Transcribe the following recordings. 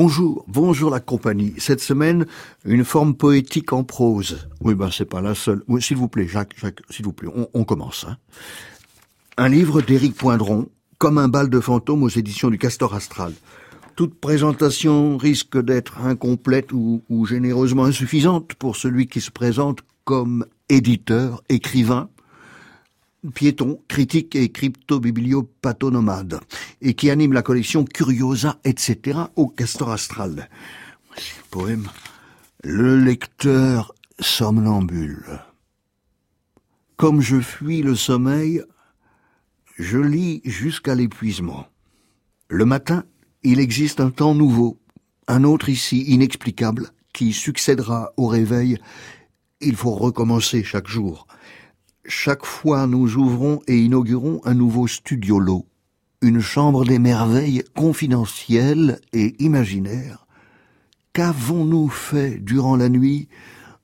Bonjour, bonjour la compagnie. Cette semaine, une forme poétique en prose. Oui, ben c'est pas la seule. S'il vous plaît, Jacques, Jacques, s'il vous plaît, on, commence. Hein. Un livre d'Éric Poindron, comme un bal de fantômes aux éditions du Castor Astral. Toute présentation risque d'être incomplète ou généreusement insuffisante pour celui qui se présente comme éditeur, écrivain, piéton, critique et crypto-biblio-pathonomade, et qui anime la collection Curiosa, etc. au Castor Astral. Poème. Le lecteur somnambule. Comme je fuis le sommeil, je lis jusqu'à l'épuisement. Le matin, il existe un temps nouveau, un autre ici inexplicable, qui succédera au réveil. Il faut recommencer chaque jour. Chaque fois, nous ouvrons et inaugurons un nouveau studio lot, une chambre des merveilles confidentielle et imaginaire. Qu'avons-nous fait durant la nuit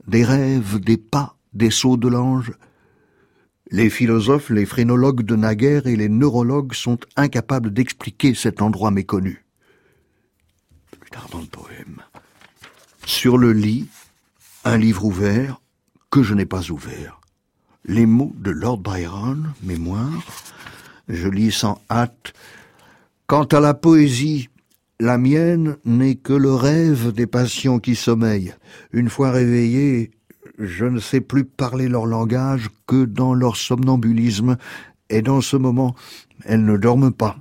Des rêves, des pas, des sauts de l'ange? Les philosophes, les phrénologues de naguère et les neurologues sont incapables d'expliquer cet endroit méconnu. Plus tard dans le poème. Sur le lit, un livre ouvert que je n'ai pas ouvert les mots de Lord Byron, mémoire. Je lis sans hâte. Quant à la poésie, la mienne n'est que le rêve des passions qui sommeillent. Une fois réveillées, je ne sais plus parler leur langage que dans leur somnambulisme, et dans ce moment, elles ne dorment pas,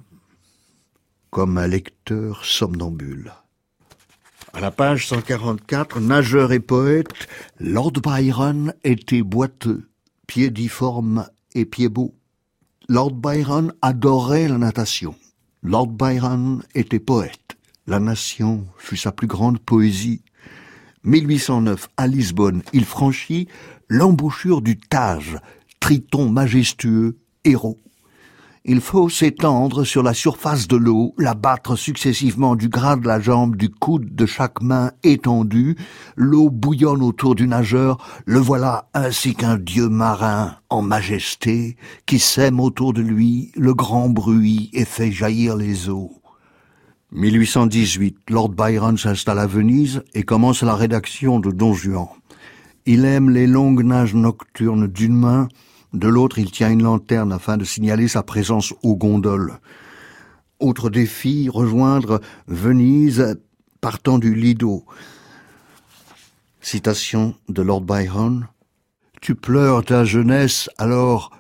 comme un lecteur somnambule. À la page 144, nageur et poète, Lord Byron était boiteux pied difforme et pied beau. Lord Byron adorait la natation. Lord Byron était poète. La nation fut sa plus grande poésie. 1809, à Lisbonne, il franchit l'embouchure du Tage, triton majestueux, héros. Il faut s'étendre sur la surface de l'eau, la battre successivement du gras de la jambe, du coude de chaque main étendue. L'eau bouillonne autour du nageur, le voilà ainsi qu'un dieu marin en majesté, qui sème autour de lui le grand bruit et fait jaillir les eaux. 1818, Lord Byron s'installe à Venise et commence la rédaction de Don Juan. Il aime les longues nages nocturnes d'une main, de l'autre, il tient une lanterne afin de signaler sa présence aux gondoles. Autre défi, rejoindre Venise partant du Lido. Citation de Lord Byron. Tu pleures ta jeunesse, alors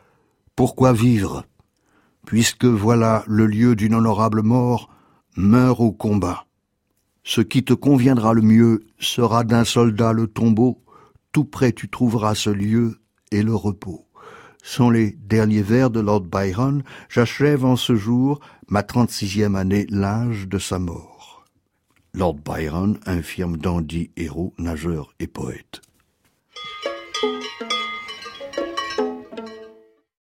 pourquoi vivre? Puisque voilà le lieu d'une honorable mort, meurs au combat. Ce qui te conviendra le mieux sera d'un soldat le tombeau, tout près tu trouveras ce lieu et le repos sont les derniers vers de Lord Byron, j'achève en ce jour ma trente-sixième année l'âge de sa mort. Lord Byron, infirme dandy, héros, nageur et poète.